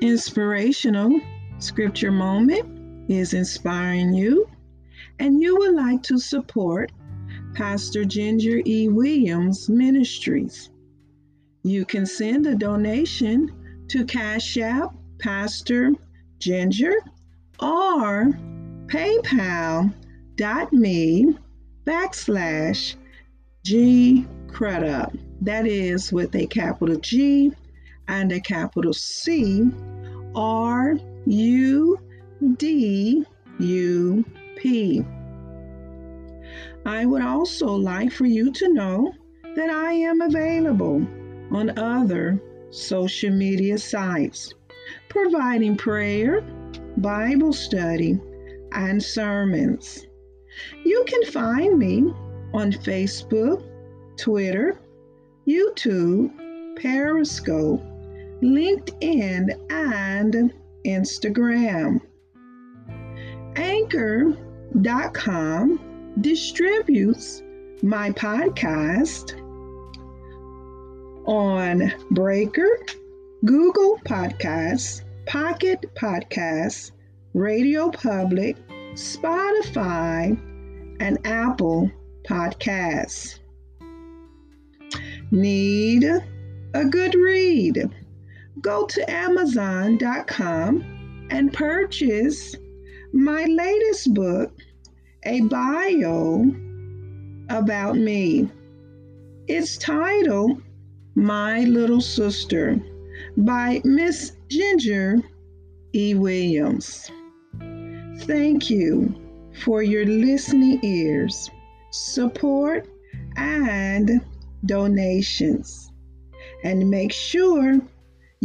Inspirational scripture moment is inspiring you and you would like to support Pastor Ginger E. Williams Ministries, you can send a donation to Cash App Pastor Ginger or paypal.me backslash G Crudup. That is with a capital G and a capital C R U D U P. I would also like for you to know that I am available on other social media sites, providing prayer, Bible study, and sermons. You can find me on Facebook, Twitter, YouTube, Periscope, LinkedIn, and Instagram. Anchor.com distributes my podcast on Breaker, Google Podcasts, Pocket Podcasts, Radio Public, Spotify, and Apple Podcasts. Need a good read? Go to Amazon.com and purchase my latest book, A Bio About Me. It's titled My Little Sister by Miss Ginger E. Williams. Thank you for your listening ears, support, and donations. And make sure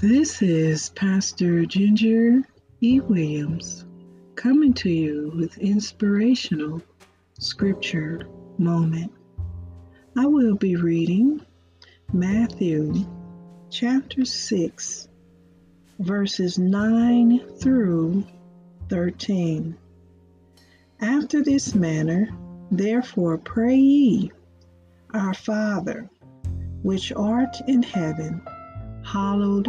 This is Pastor Ginger E. Williams coming to you with inspirational scripture moment. I will be reading Matthew chapter 6, verses 9 through 13. After this manner, therefore, pray ye, Our Father, which art in heaven, hallowed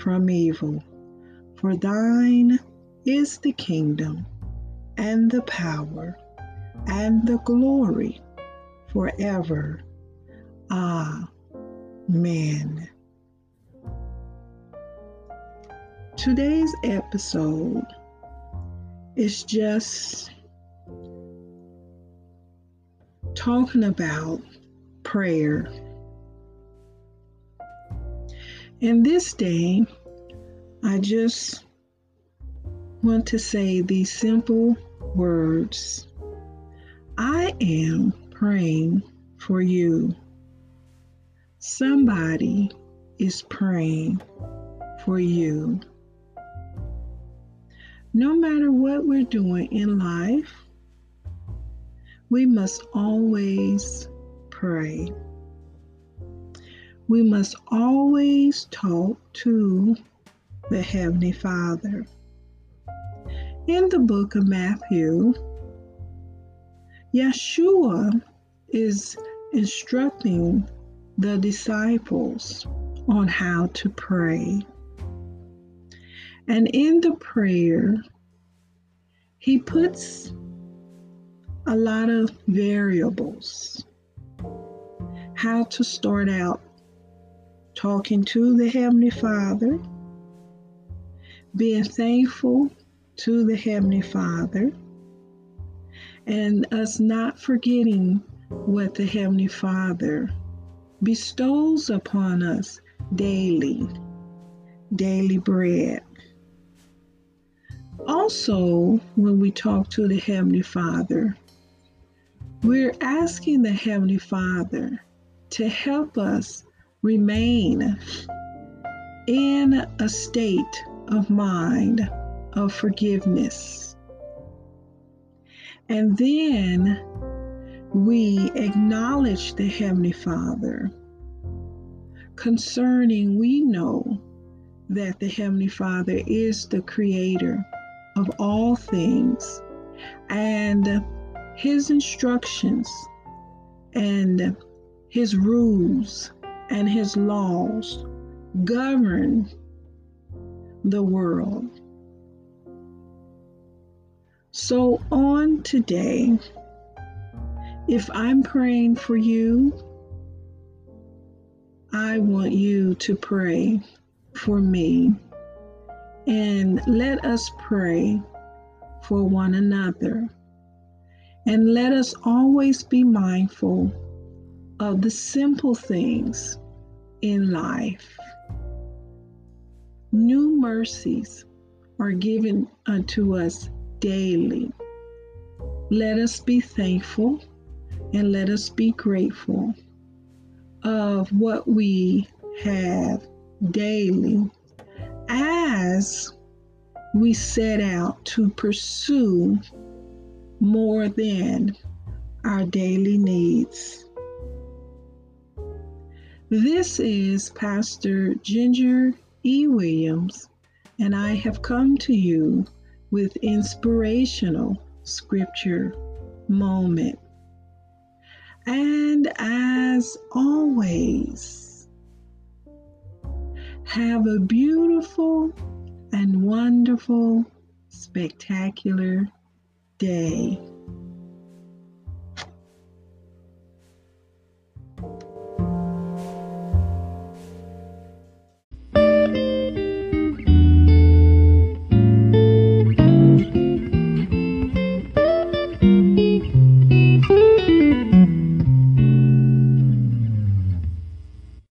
from evil. For thine is the kingdom, and the power, and the glory forever. Amen. Today's episode is just talking about prayer. In this day, I just want to say these simple words I am praying for you. Somebody is praying for you. No matter what we're doing in life, we must always pray we must always talk to the Heavenly Father. In the book of Matthew, Yeshua is instructing the disciples on how to pray. And in the prayer, he puts a lot of variables. How to start out talking to the Heavenly Father, being thankful to the Heavenly Father, and us not forgetting what the Heavenly Father bestows upon us daily, daily bread. Also, when we talk to the Heavenly Father, we're asking the Heavenly Father to help us remain in a state of mind of forgiveness. And then we acknowledge the Heavenly Father concerning we know that the Heavenly Father is the creator of all things and his instructions and his rules and his laws govern the world. So, on today, if I'm praying for you, I want you to pray for me. And let us pray for one another. And let us always be mindful of the simple things in life. New mercies are given unto us daily. Let us be thankful and let us be grateful of what we have daily as we set out to pursue more than our daily needs. This is Pastor Ginger E. Williams, and I have come to you with inspirational scripture moment. And as always, have a beautiful and wonderful, spectacular day.